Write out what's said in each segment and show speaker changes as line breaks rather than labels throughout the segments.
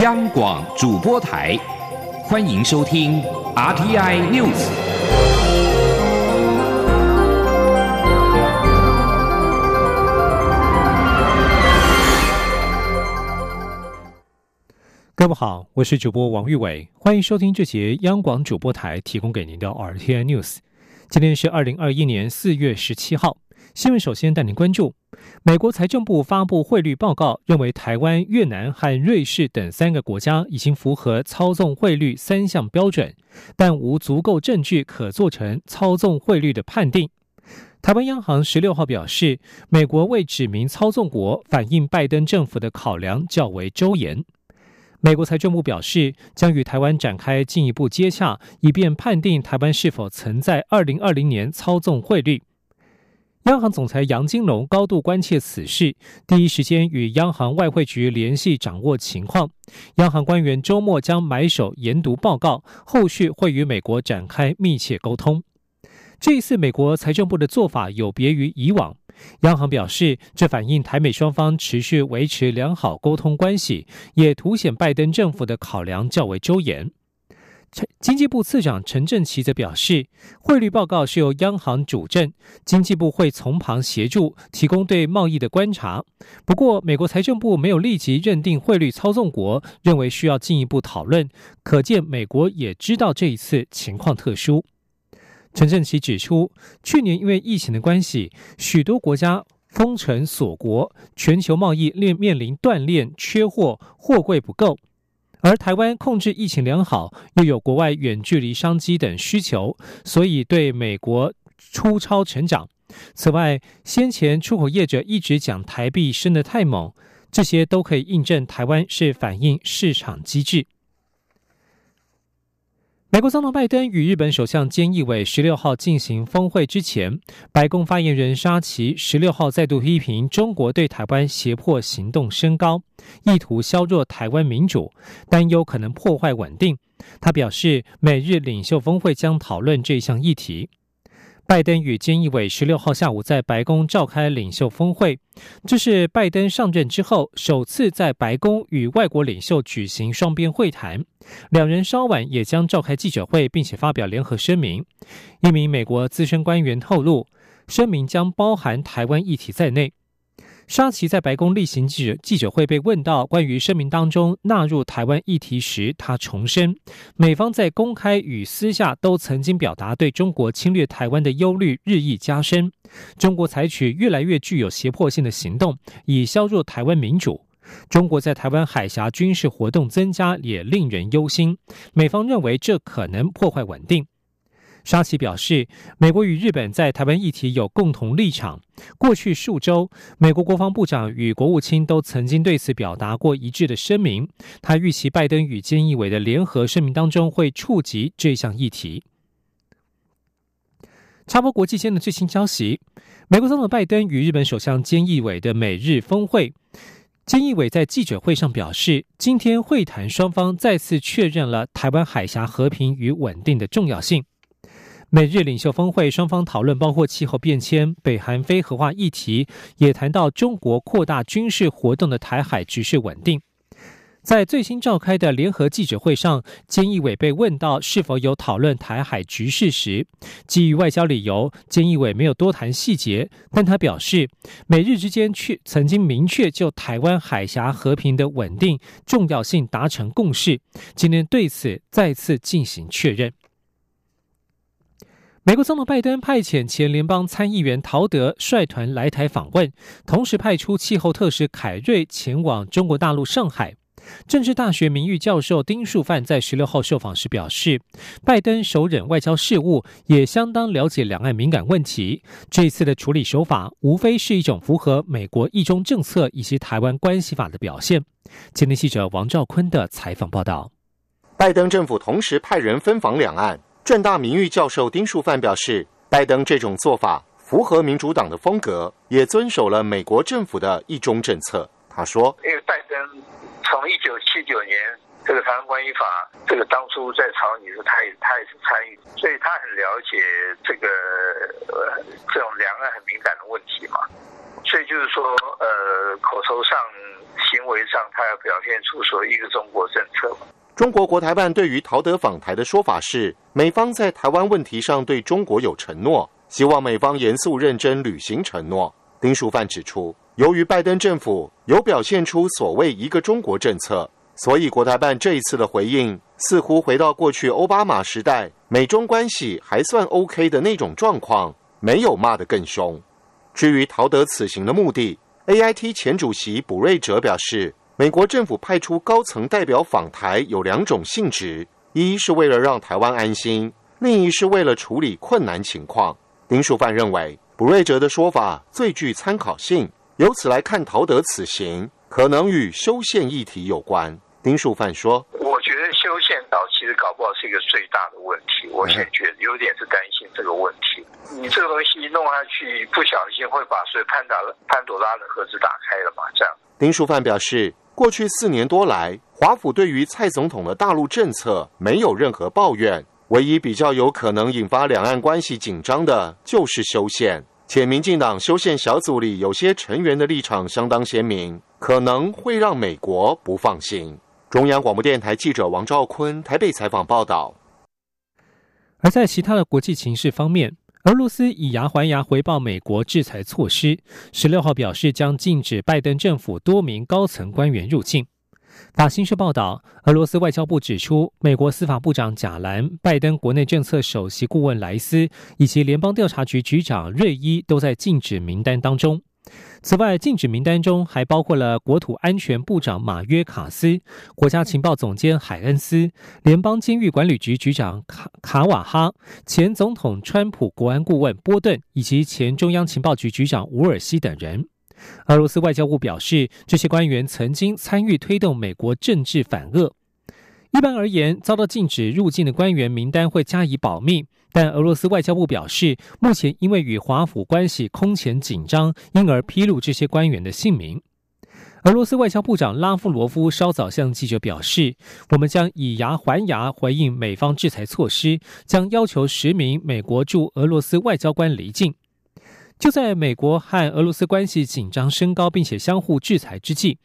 央广主播台，欢迎收听 RTI News。
各位好，我是主播王玉伟，欢迎收听这节央广主播台提供给您的 RTI News。今天是二零二一年四月十七号。新闻首先带您关注，美国财政部发布汇率报告，认为台湾、越南和瑞士等三个国家已经符合操纵汇率三项标准，但无足够证据可做成操纵汇率的判定。台湾央行十六号表示，美国未指明操纵国，反映拜登政府的考量较为周延。美国财政部表示，将与台湾展开进一步接洽，以便判定台湾是否曾在二零二零年操纵汇率。央行总裁杨金龙高度关切此事，第一时间与央行外汇局联系掌握情况。央行官员周末将买手研读报告，后续会与美国展开密切沟通。这一次美国财政部的做法有别于以往，央行表示，这反映台美双方持续维持良好沟通关系，也凸显拜登政府的考量较为周延。经济部次长陈振奇则表示，汇率报告是由央行主政，经济部会从旁协助，提供对贸易的观察。不过，美国财政部没有立即认定汇率操纵国，认为需要进一步讨论。可见，美国也知道这一次情况特殊。陈振奇指出，去年因为疫情的关系，许多国家封城锁国，全球贸易面面临断链、缺货、货柜不够。而台湾控制疫情良好，又有国外远距离商机等需求，所以对美国出超成长。此外，先前出口业者一直讲台币升得太猛，这些都可以印证台湾是反映市场机制。美国总统拜登与日本首相菅义伟十六号进行峰会之前，白宫发言人沙奇十六号再度批评中国对台湾胁迫行动升高，意图削弱台湾民主，担忧可能破坏稳定。他表示，美日领袖峰会将讨论这项议题。拜登与菅义伟十六号下午在白宫召开领袖峰会，这是拜登上任之后首次在白宫与外国领袖举行双边会谈。两人稍晚也将召开记者会，并且发表联合声明。一名美国资深官员透露，声明将包含台湾议题在内。沙奇在白宫例行记者记者会被问到关于声明当中纳入台湾议题时，他重申，美方在公开与私下都曾经表达对中国侵略台湾的忧虑日益加深，中国采取越来越具有胁迫性的行动，以削弱台湾民主。中国在台湾海峡军事活动增加也令人忧心，美方认为这可能破坏稳定。沙奇表示，美国与日本在台湾议题有共同立场。过去数周，美国国防部长与国务卿都曾经对此表达过一致的声明。他预期拜登与菅义伟的联合声明当中会触及这项议题。插播国际间的最新消息：美国总统拜登与日本首相菅义伟的美日峰会。菅义伟在记者会上表示，今天会谈双方再次确认了台湾海峡和平与稳定的重要性。美日领袖峰会，双方讨论包括气候变迁、北韩非核化议题，也谈到中国扩大军事活动的台海局势稳定。在最新召开的联合记者会上，菅义伟被问到是否有讨论台海局势时，基于外交理由，菅义伟没有多谈细节，但他表示，美日之间确曾经明确就台湾海峡和平的稳定重要性达成共识，今天对此再次进行确认。美国总统拜登派遣前联邦参议员陶德率团来台访问，同时派出气候特使凯瑞前往中国大陆上海。政治大学名誉教授丁树范在十六号受访时表示，拜登首忍外交事务，也相当了解两岸敏感问题。这次的处理手法，无非是一种符合美国一中政策以及台湾关系法的表现。今天记者王兆坤的采访报道。
拜登政府同时派人分访两岸。正大名誉教授丁树范表示，拜登这种做法符合民主党的风格，也遵守了美国政府的一中政策。他说：“因为拜登从一九七九年这个台湾关系法，这个当初在草拟时，他也他也是参与，所以他很了解这个呃这种两岸很敏感的问题嘛。
所以就是说，呃，口头上、行为上，他要表现出说一个中国政策嘛。
中国国台办对于陶德访台的说法是，美方在台湾问题上对中国有承诺，希望美方严肃认真履行承诺。丁书范指出，由于拜登政府有表现出所谓一个中国政策，所以国台办这一次的回应似乎回到过去奥巴马时代美中关系还算 OK 的那种状况，没有骂得更凶。至于陶德此行的目的，AIT 前主席卜瑞哲表示。美国政府派出高层代表访台有两种性质：一是为了让台湾安心，另一是为了处理困难情况。丁树范认为，卜瑞哲的说法最具参考性。由此来看，陶德此行可能与修宪议题有关。丁树范说：“
我觉得修宪岛其实搞不好是一个最大的问题。我现在觉得有点是担心这个问题。你这个东西一弄下去，不小心会把所以潘达潘朵拉的盒子打开了嘛？这样。”
丁树范表示。过去四年多来，华府对于蔡总统的大陆政策没有任何抱怨，唯一比较有可能引发两岸关系紧张的就是修宪。且民进党修宪小组里有些成员的立场相当鲜明，可能会让美国不放心。中央广播电台记者王兆坤台北采访报道。
而在其他的国际情势方面。俄罗斯以牙还牙回报美国制裁措施，十六号表示将禁止拜登政府多名高层官员入境。法新社报道，俄罗斯外交部指出，美国司法部长贾兰、拜登国内政策首席顾问莱斯以及联邦调查局局长瑞伊都在禁止名单当中。此外，禁止名单中还包括了国土安全部长马约卡斯、国家情报总监海恩斯、联邦监狱管理局局长卡卡瓦哈、前总统川普国安顾问波顿以及前中央情报局局长伍尔西等人。俄罗斯外交部表示，这些官员曾经参与推动美国政治反恶。一般而言，遭到禁止入境的官员名单会加以保密。但俄罗斯外交部表示，目前因为与华府关系空前紧张，因而披露这些官员的姓名。俄罗斯外交部长拉夫罗夫稍早向记者表示：“我们将以牙还牙回应美方制裁措施，将要求十名美国驻俄罗斯外交官离境。”就在美国和俄罗斯关系紧张升高，并且相互制裁之际，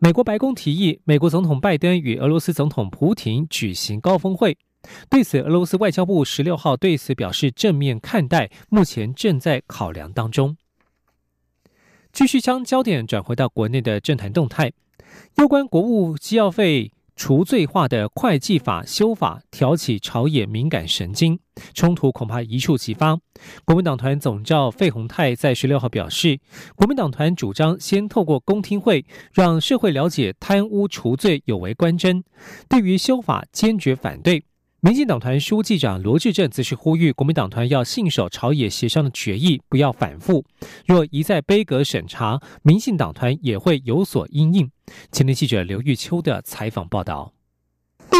美国白宫提议美国总统拜登与俄罗斯总统普京举行高峰会。对此，俄罗斯外交部十六号对此表示正面看待，目前正在考量当中。继续将焦点转回到国内的政坛动态，有关国务机要费。除罪化的会计法修法挑起朝野敏感神经，冲突恐怕一触即发。国民党团总召费鸿泰在十六号表示，国民党团主张先透过公听会，让社会了解贪污除罪有违官箴，对于修法坚决反对。民进党团书记长罗志正则是呼吁国民党团要信守朝野协商的决议，不要反复。若一再杯葛审查，民进党团也会有所应应。前天记者刘玉秋的采访报道。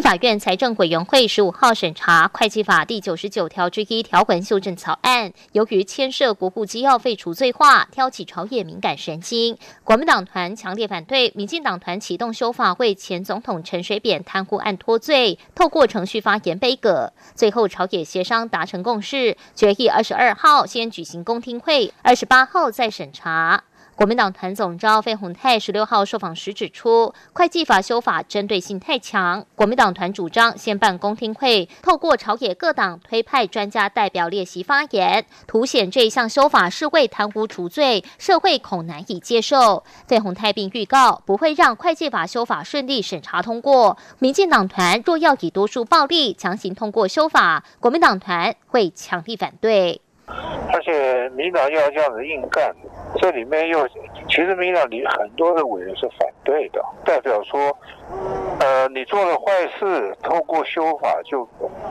法院财政委员会十五号审查会计法第九十九条之一条文修正草案，由于牵涉国库机要费除罪化，挑起朝野敏感神经。国民党团强烈反对，民进党团启动修法为前总统陈水扁贪污案脱罪，透过程序发言背葛。最后朝野协商达成共识，决议二十二号先举行公听会，二十八号再审查。国民党团总召费鸿泰十六号受访时指出，会计法修法针对性太强。国民党团主张先办公听会，透过朝野各党推派专家代表列席发言，凸显这一项修法是为贪污除罪，社会恐难以接受。费鸿泰并预告，不会让会计法修法顺利审查通过。民进党团若要以多数暴力强行通过修法，国民党团会强力反对。
而且民党要这样子硬干，这里面又其实民党里很多的委员是反对的，代表说，呃，你做了坏事，透过修法就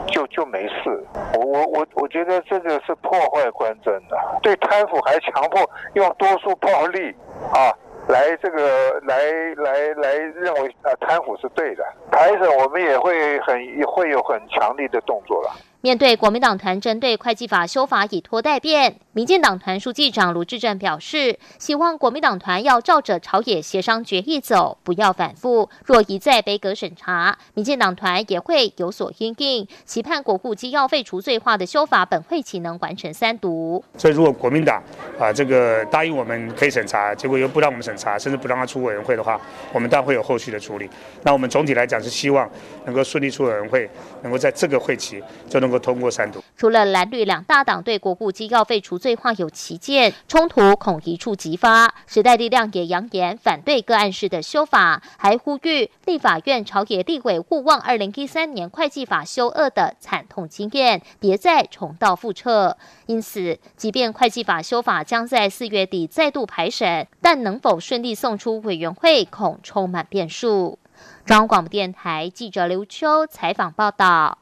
就就没事。我我我我觉得这个是破坏官政的，对贪腐还强迫用多数暴力啊来这个来来来认为啊贪腐是对的，台审我们也会很会有很强力的动作了。
面对国民党团针对会计法修法以拖待变，民进党团书记长卢志正表示，希望国民党团要照着朝野协商决议走，不要反复。若一再背阁审查，民进党团也会有所应应，期盼国库机要废除罪化的修法本会期能完成三读。
所以，如果国民党啊这个答应我们可以审查，结果又不让我们审查，甚至不让他出委员会的话，我们当然会有后续的处理。那我们总体来讲是希望能够顺利出委员会，能够在这个会期就能。通过三读。
除了蓝绿两大党对国库机要废除罪化有旗舰，冲突恐一触即发。时代力量也扬言反对个案式的修法，还呼吁立法院朝野立委勿忘二零一三年会计法修恶的惨痛经验，别再重蹈覆辙。因此，即便会计法修法将在四月底再度排审，但能否顺利送出委员会，恐充满变数。中央广播电台记者刘秋采访报道。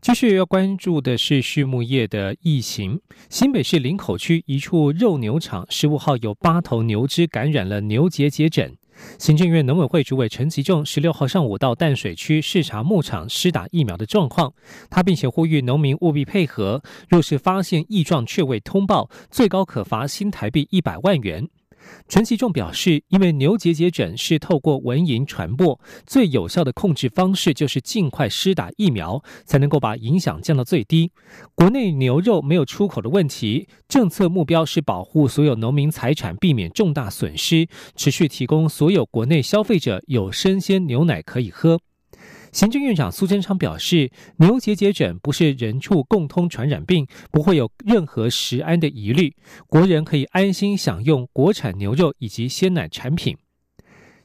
继续要关注的是畜牧业的疫情。新北市林口区一处肉牛场十五号有八头牛只感染了牛结节疹。行政院农委会主委陈吉仲十六号上午到淡水区视察牧场施打疫苗的状况，他并且呼吁农民务必配合，若是发现异状却未通报，最高可罚新台币一百万元。陈其仲表示，因为牛结节疹是透过蚊蝇传播，最有效的控制方式就是尽快施打疫苗，才能够把影响降到最低。国内牛肉没有出口的问题，政策目标是保护所有农民财产，避免重大损失，持续提供所有国内消费者有生鲜牛奶可以喝。行政院长苏贞昌表示，牛结节疹不是人畜共通传染病，不会有任何食安的疑虑，国人可以安心享用国产牛肉以及鲜奶产品。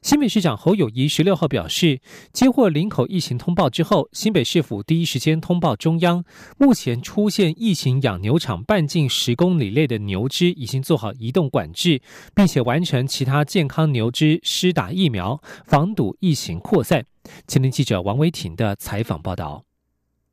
新北市长侯友谊十六号表示，接获林口疫情通报之后，新北市府第一时间通报中央，目前出现疫情养牛场半径十公里内的牛只已经做好移动管制，并且完成其他健康牛只施打疫苗，防堵疫情扩散。前天记者王维婷的采访报道。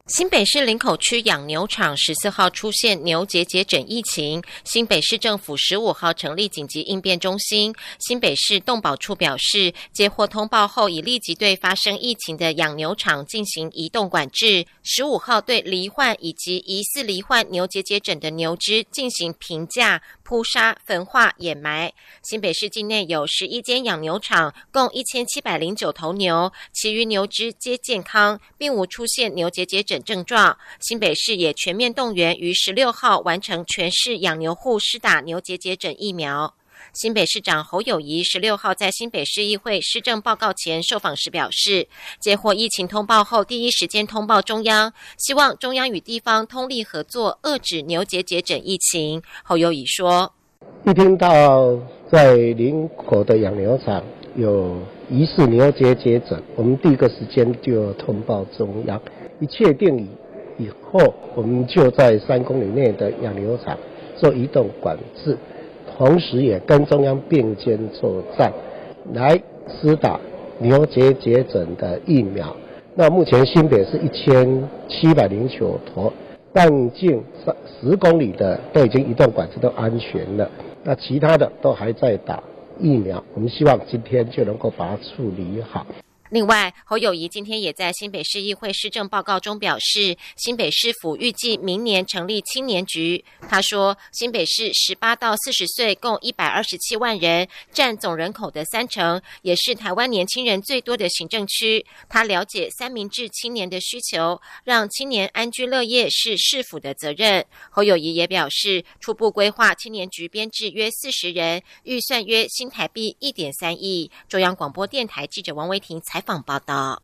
新北市林口区养牛场十四号出现牛结节疹疫情，新北市政府十五号成立紧急应变中心。新北市动保处表示，接获通报后，已立即对发生疫情的养牛场进行移动管制。十五号对罹患以及疑似罹患牛结节疹的牛只进行评价。扑杀、焚化、掩埋。新北市境内有十一间养牛场，共一千七百零九头牛，其余牛只皆健康，并无出现牛结节疹症状。新北市也全面动员，于十六号完成全市养牛户施打牛结节疹疫苗。新北市长侯友谊十六号在新北市议会施政报告前受访时表示，接获疫情通报后，第一时间通报中央，希望中央与地方通力合作，遏止牛结节疹疫情。侯友谊说：“
一听到在林口的养牛场有疑似牛结节疹，我们第一个时间就通报中央。一确定以以后，我们就在三公里内的养牛场做移动管制。”同时也跟中央并肩作战，来施打牛结节疹的疫苗。那目前新北是一千七百零九坨，半径三十公里的都已经移动管制都安全了，那其他的都还在打疫苗。我们希望今天就能够把它处理好。
另外，侯友谊今天也在新北市议会施政报告中表示，新北市府预计明年成立青年局。他说，新北市十八到四十岁共一百二十七万人，占总人口的三成，也是台湾年轻人最多的行政区。他了解三明治青年的需求，让青年安居乐业是市府的责任。侯友谊也表示，初步规划青年局编制约四十人，预算约新台币一点三亿。中央广播电台记者王维婷采。访报道：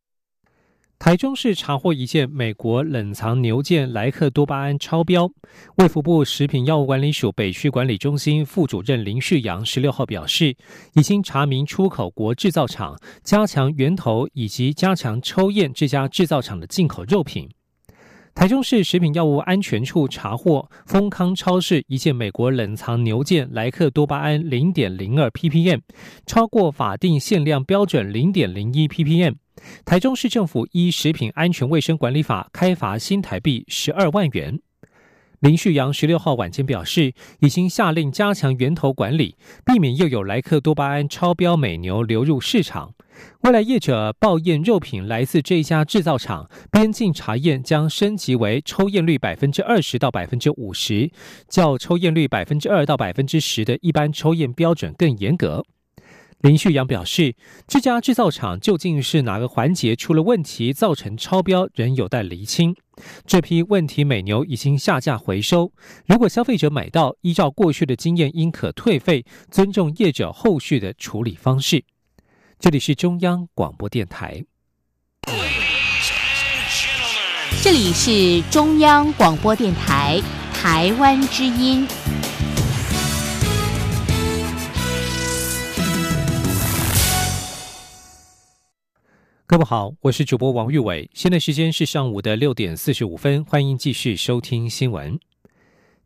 台中市查获一件美国冷藏牛腱莱克多巴胺超标。卫福部食品药物管理署北区管理中心副主任林旭阳十六号表示，已经查明出口国制造厂，加强源头以及加强抽验这家制造厂的进口肉品。台中市食品药物安全处查获丰康超市一件美国冷藏牛腱莱克多巴胺零点零二 ppm，超过法定限量标准零点零一 ppm。台中市政府依食品安全卫生管理法开罚新台币十二万元。林旭阳十六号晚间表示，已经下令加强源头管理，避免又有莱克多巴胺超标美牛流入市场。未来业者报验肉品来自这家制造厂，边境查验将升级为抽验率百分之二十到百分之五十，较抽验率百分之二到百分之十的一般抽验标准更严格。林旭阳表示，这家制造厂究竟是哪个环节出了问题，造成超标，仍有待厘清。这批问题美牛已经下架回收，如果消费者买到，依照过去的经验，应可退费，尊重业者后续的处理方式。这里是中央广播电台。
这里是中央广播电台台湾之音。
各位好，我是主播王玉伟，现在时间是上午的六点四十五分，欢迎继续收听新闻。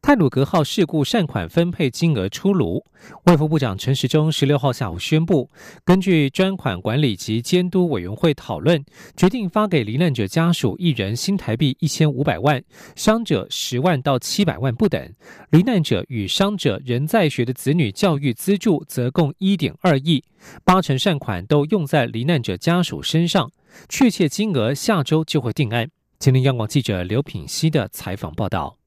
泰鲁格号事故善款分配金额出炉，外务部长陈时中十六号下午宣布，根据专款管理及监督委员会讨论，决定发给罹难者家属一人新台币一千五百万，伤者十万到七百万不等。罹难者与伤者仍在学的子女教育资助则共一点二亿，八成善款都用在罹难者家属身上，确切金额下周就会定案。今天央广记者刘品希的采访报道。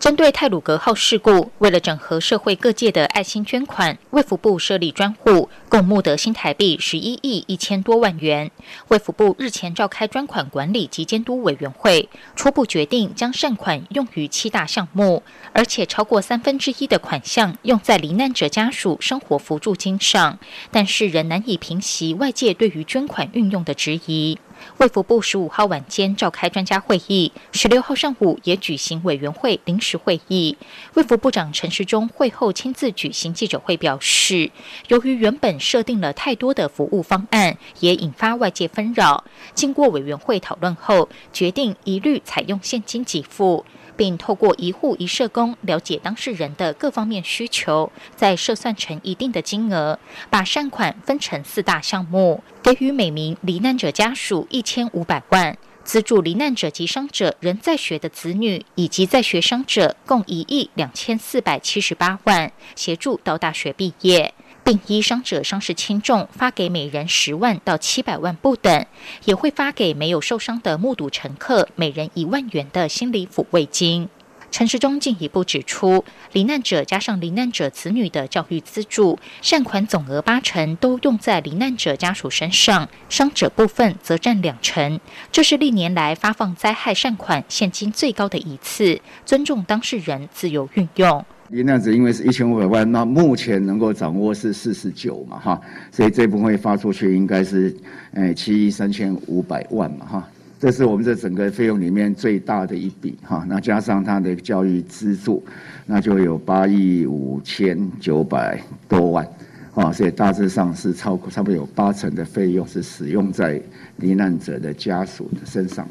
针对泰鲁格号事故，为了整合社会各界的爱心捐款，卫福部设立专户，共募得新台币十一亿一千多万元。卫福部日前召开专款管理及监督委员会，初步决定将善款用于七大项目，而且超过三分之一的款项用在罹难者家属生活扶助金上，但是仍难以平息外界对于捐款运用的质疑。卫福部十五号晚间召开专家会议，十六号上午也举行委员会临时会议。卫福部长陈时中会后亲自举行记者会，表示，由于原本设定了太多的服务方案，也引发外界纷扰。经过委员会讨论后，决定一律采用现金给付。并透过一户一社工了解当事人的各方面需求，再设算成一定的金额，把善款分成四大项目，给予每名罹难者家属一千五百万，资助罹难者及伤者仍在学的子女以及在学伤者共一亿两千四百七十八万，协助到大学毕业。并依伤者伤势轻重，发给每人十万到七百万不等，也会发给没有受伤的目睹乘客每人一万元的心理抚慰金。陈时中进一步指出，罹难者加上罹难者子女的教育资助善款总额八成都用在罹难者家属身上，伤者部分则占两成。这是历年来发放灾害善款现金最高的一次，尊重当事人自由运用。
罹难者因为是一千五百万，那目前能够掌握是四十九嘛，哈，所以这部分发出去应该是，诶七亿三千五百万嘛，哈，这是我们这整个费用里面最大的一笔，哈，那加上他的教育资助，那就有八亿五千九百多万，啊，所以大致上是超过差不多有八成的费用是使用在罹难者的家属的身上，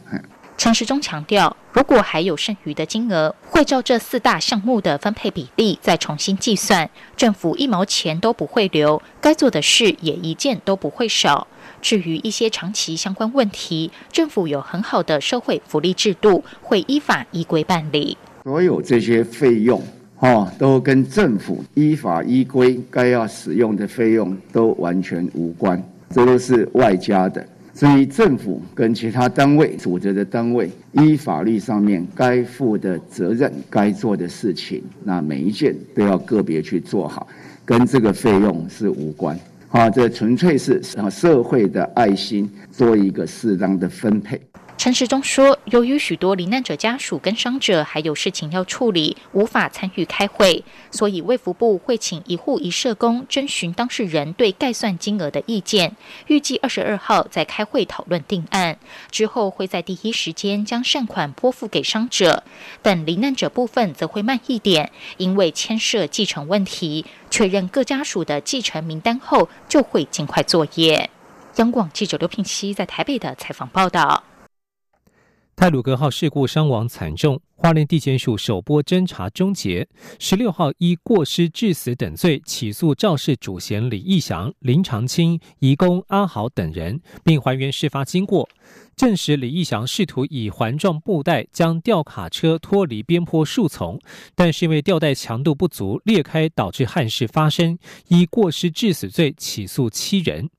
陈时中强调，如果还有剩余的金额，会照这四大项目的分配比例再重新计算。政府一毛钱都不会留，该做的事也一件都不会少。至于一些长期相关问题，政府有很好的社会福利制度，会依法依规办理。
所有这些费用，哈，都跟政府依法依规该要使用的费用都完全无关，这都是外加的。所以政府跟其他单位、组织的单位，依法律上面该负的责任、该做的事情，那每一件都要个别去做好，跟这个费用是无关。好，这纯粹是啊社会的爱心，做一个适当的分配。
陈时中说，由于许多罹难者家属跟伤者还有事情要处理，无法参与开会，所以卫福部会请一户一社工征询当事人对概算金额的意见，预计二十二号再开会讨论定案，之后会在第一时间将善款拨付给伤者，但罹难者部分则会慢一点，因为牵涉继承问题，确认各家属的继承名单后，就会尽快作业。央广记者刘品熙在台北的采访报道。
泰鲁格号事故伤亡惨重，花莲地检署首波侦查终结，十六号依过失致死等罪起诉肇事主嫌李义祥、林长青、移工阿豪等人，并还原事发经过，证实李义祥试图以环状布袋将吊卡车脱离边坡树丛，但是因为吊带强度不足裂开，导致憾事发生，依过失致死罪起诉七人。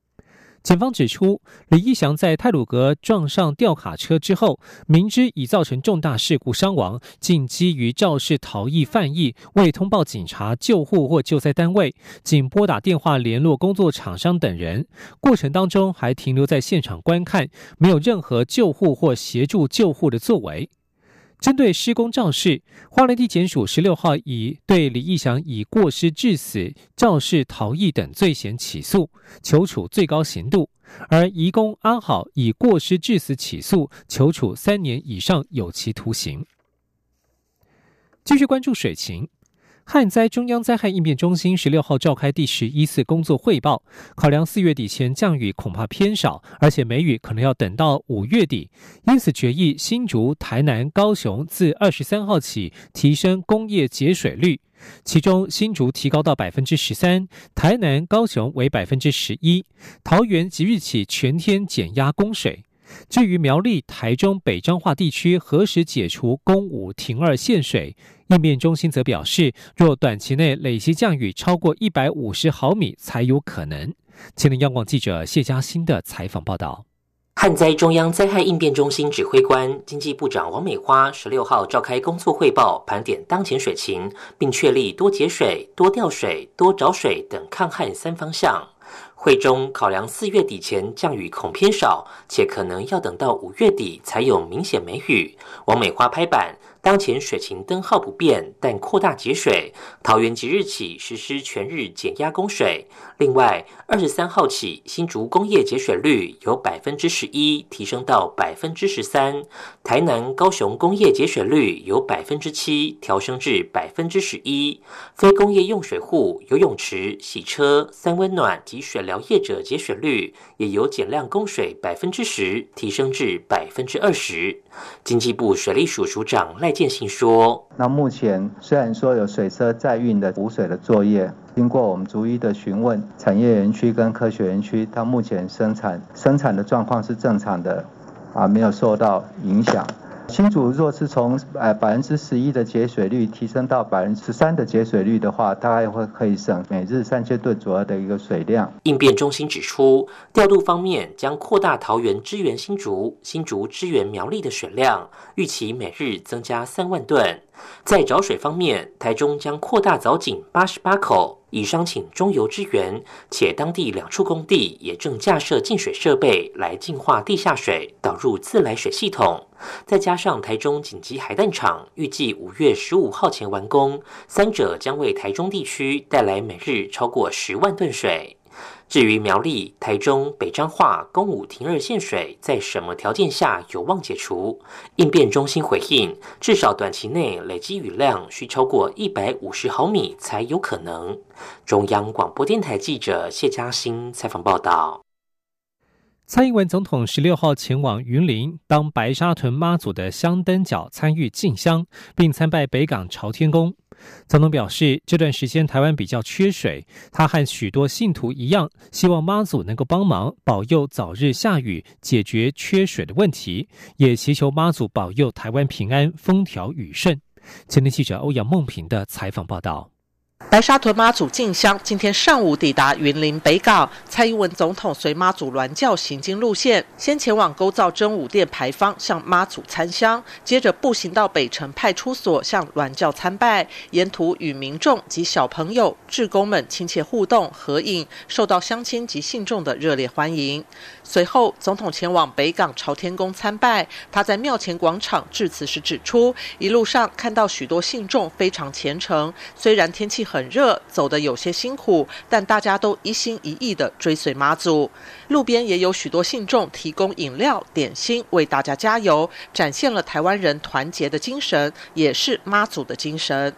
检方指出，李义祥在泰鲁阁撞上吊卡车之后，明知已造成重大事故伤亡，竟基于肇事逃逸犯意，未通报警察、救护或救灾单位，仅拨打电话联络工作厂商等人，过程当中还停留在现场观看，没有任何救护或协助救护的作为。针对施工肇事，花莲地检署十六号以对李义祥以过失致死、肇事逃逸等罪嫌起诉，求处最高刑度；而移工安好以过失致死起诉，求处三年以上有期徒刑。继续关注水情。旱灾中央灾害应变中心十六号召开第十一次工作汇报，考量四月底前降雨恐怕偏少，而且梅雨可能要等到五月底，因此决议新竹、台南、高雄自二十三号起提升工业节水率，其中新竹提高到百分之十三，台南、高雄为百分之十一，桃园即日起全天减压供水。至于苗栗、台中、北彰化地区何时解除公五停二限水？应变中心则表示，若短期内累积降雨超过一百五十毫米，才有可能。前天央广记者谢嘉欣的采访报道。
旱灾中央灾害应变中心指挥官、经济部长王美花十六号召开工作汇报，盘点当前水情，并确立多节水、多调水、多找水等抗旱三方向。会中考量四月底前降雨恐偏少，且可能要等到五月底才有明显梅雨。王美花拍板。当前水情灯号不变，但扩大节水。桃园即日起实施全日减压供水。另外，二十三号起，新竹工业节水率由百分之十一提升到百分之十三；台南、高雄工业节水率由百分之七调升至百分之十一。非工业用水户、游泳池、洗车、三温暖及水疗业者节水率也由减量供水百分之十提升至百分之二十。经济部水利署署长赖建信说：“
那目前虽然说有水车载运的补水的作业，经过我们逐一的询问，产业园区跟科学园区，它目前生产生产的状况是正常的，啊，没有受到影响。”新竹若是从呃百分之十一的节水率提升到百分之十三的节水率的话，大概会可以省每日三千吨左右的一个水量。
应变中心指出，调度方面将扩大桃园支援新竹、新竹支援苗栗的水量，预期每日增加三万吨。在找水方面，台中将扩大藻井八十八口，已商请中油支援，且当地两处工地也正架设净水设备来净化地下水，导入自来水系统。再加上台中紧急海淡厂预计五月十五号前完工，三者将为台中地区带来每日超过十万吨水。至于苗栗、台中、北彰化、公武停二线水，在什么条件下有望解除？应变中心回应，至少短期内累积雨量需超过一百五十毫米才有可能。中央广播电台记者谢嘉欣采访报道。
蔡英文总统十六号前往云林，当白沙屯妈祖的香灯脚参与进香，并参拜北港朝天宫。总统表示，这段时间台湾比较缺水，他和许多信徒一样，希望妈祖能够帮忙保佑早日下雨，解决缺水的问题，也祈求妈祖保佑台湾平安，风调雨顺。前天记者欧阳梦平的采访报道。
白沙屯妈祖进香今天上午抵达云林北港，蔡英文总统随妈祖銮轿行经路线，先前往勾造真武殿牌坊向妈祖参香，接着步行到北城派出所向銮轿参拜，沿途与民众及小朋友、志工们亲切互动合影，受到乡亲及信众的热烈欢迎。随后，总统前往北港朝天宫参拜。他在庙前广场致辞时指出，一路上看到许多信众非常虔诚，虽然天气很热，走得有些辛苦，但大家都一心一意的追随妈祖。路边也有许多信众提供饮料、点心为大家加油，展现了台湾人团结的精神，也是妈祖的精神。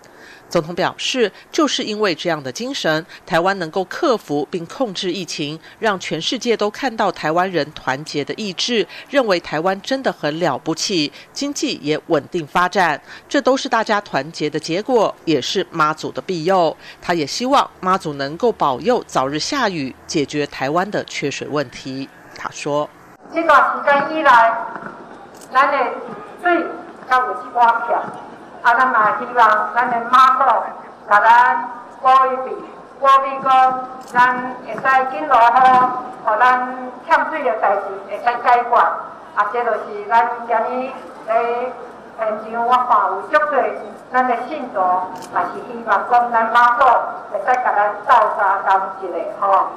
总统表示，就是因为这样的精神，台湾能够克服并控制疫情，让全世界都看到台湾人团结的意志，认为台湾真的很了不起，经济也稳定发展，这都是大家团结的结果，也是妈祖的庇佑。他也希望妈祖能够保佑早日下雨，解决台湾的缺水问题。他说：
这段时间以来，咱的水才有一寡票。啊，咱嘛希望咱的妈祖，甲咱保佑庇无味讲咱会使紧落雨，互咱欠水的代志会使解决。啊，这就是咱今日咧现场我看有足多咱的信徒，也是希望讲咱马祖会使甲咱斗相共一下吼。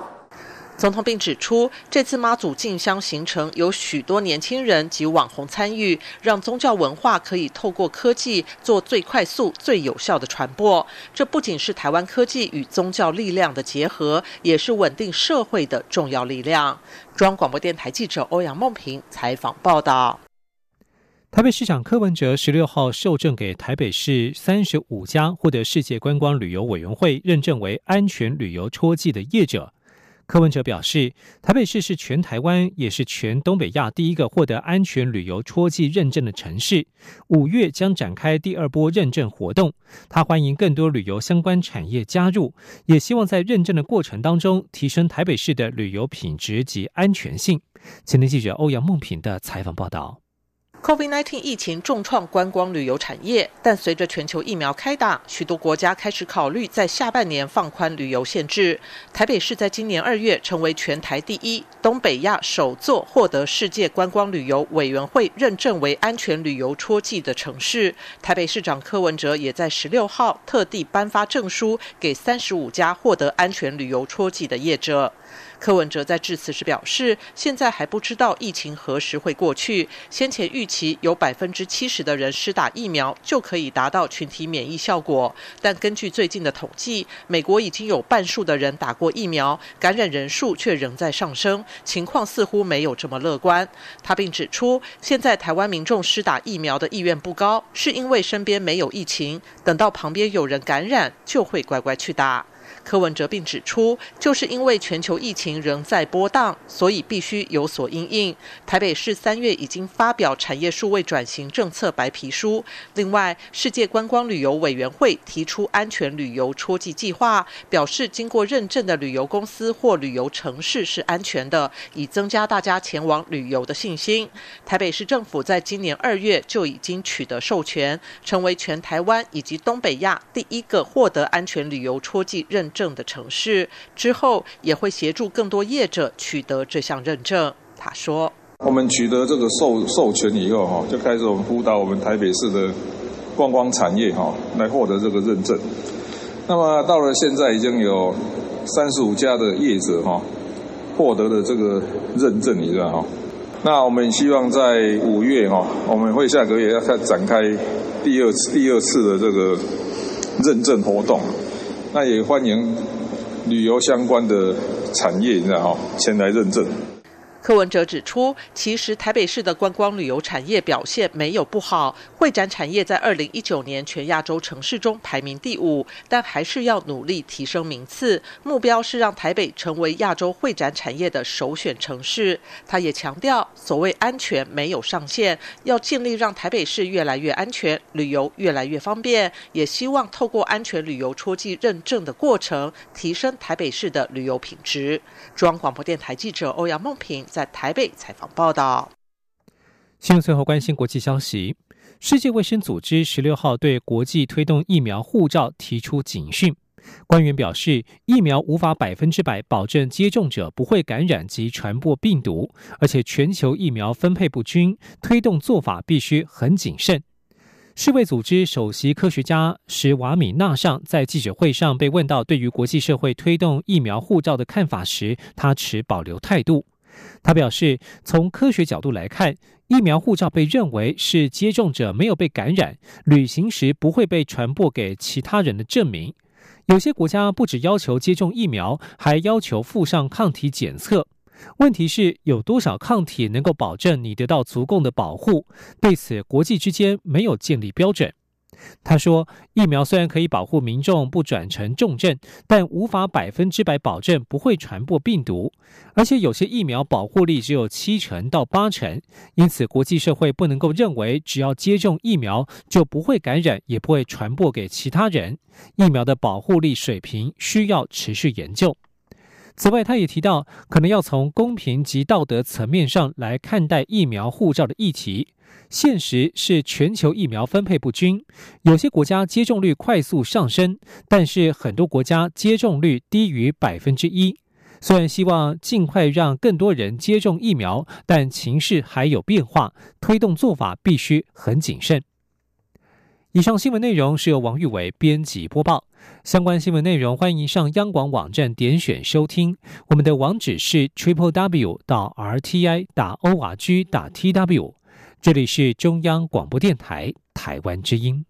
总统并指出，这次妈祖进香行程有许多年轻人及网红参与，让宗教文化可以透过科技做最快速、最有效的传播。这不仅是台湾科技与宗教力量的结合，也是稳定社会的重要力量。中央广播电台记者欧阳梦平采访报道。
台北市长柯文哲十六号受证给台北市三十五家获得世界观光旅游委员会认证为安全旅游戳记的业者。柯文哲表示，台北市是全台湾也是全东北亚第一个获得安全旅游戳记认证的城市。五月将展开第二波认证活动，他欢迎更多旅游相关产业加入，也希望在认证的过程当中提升台北市的旅游品质及安全性。前天记者欧阳梦平的采访报道。
COVID-19 疫情重创观光旅游产业，但随着全球疫苗开打，许多国家开始考虑在下半年放宽旅游限制。台北市在今年二月成为全台第一、东北亚首座获得世界观光旅游委员会认证为安全旅游戳记的城市。台北市长柯文哲也在十六号特地颁发证书给三十五家获得安全旅游戳记的业者。柯文哲在致辞时表示，现在还不知道疫情何时会过去。先前预期有百分之七十的人施打疫苗就可以达到群体免疫效果，但根据最近的统计，美国已经有半数的人打过疫苗，感染人数却仍在上升，情况似乎没有这么乐观。他并指出，现在台湾民众施打疫苗的意愿不高，是因为身边没有疫情，等到旁边有人感染，就会乖乖去打。柯文哲并指出，就是因为全球疫情仍在波荡，所以必须有所应应。台北市三月已经发表产业数位转型政策白皮书。另外，世界观光旅游委员会提出安全旅游戳记计划，表示经过认证的旅游公司或旅游城市是安全的，以增加大家前往旅游的信心。台北市政府在今年二月就已经取得授权，成为全台湾以及东北亚第一个获得安全旅游戳记认。证的城市之后，也会协助更多业者取得这项认证。他说：“
我们取得这个授授权以后，哈，就开始我们辅导我们台北市的观光产业，哈，来获得这个认证。那么到了现在，已经有三十五家的业者，哈，获得了这个认证，你知道哈。那我们希望在五月，哈，我们会下个月要开展开第二次第二次的这个认证活动。”那也欢迎旅游相关的产业，人啊前来认证。
柯文哲指出，其实台北市的观光旅游产业表现没有不好，会展产业在二零一九年全亚洲城市中排名第五，但还是要努力提升名次，目标是让台北成为亚洲会展产业的首选城市。他也强调，所谓安全没有上限，要尽力让台北市越来越安全，旅游越来越方便，也希望透过安全旅游戳记认证的过程，提升台北市的旅游品质。中央广播电台记者欧阳梦平。在台北采访报道。
新闻最后关心国际消息。世界卫生组织十六号对国际推动疫苗护照提出警讯。官员表示，疫苗无法百分之百保证接种者不会感染及传播病毒，而且全球疫苗分配不均，推动做法必须很谨慎。世卫组织首席科学家史瓦米纳尚在记者会上被问到对于国际社会推动疫苗护照的看法时，他持保留态度。他表示，从科学角度来看，疫苗护照被认为是接种者没有被感染、旅行时不会被传播给其他人的证明。有些国家不只要求接种疫苗，还要求附上抗体检测。问题是有多少抗体能够保证你得到足够的保护？对此，国际之间没有建立标准。他说：“疫苗虽然可以保护民众不转成重症，但无法百分之百保证不会传播病毒。而且有些疫苗保护力只有七成到八成，因此国际社会不能够认为只要接种疫苗就不会感染，也不会传播给其他人。疫苗的保护力水平需要持续研究。”此外，他也提到，可能要从公平及道德层面上来看待疫苗护照的议题。现实是全球疫苗分配不均，有些国家接种率快速上升，但是很多国家接种率低于百分之一。虽然希望尽快让更多人接种疫苗，但情势还有变化，推动做法必须很谨慎。以上新闻内容是由王玉伟编辑播报。相关新闻内容欢迎上央广网站点选收听。我们的网址是 triple w 到 r t i 打 o r g 打 t w。这里是中央广播电台台湾之音。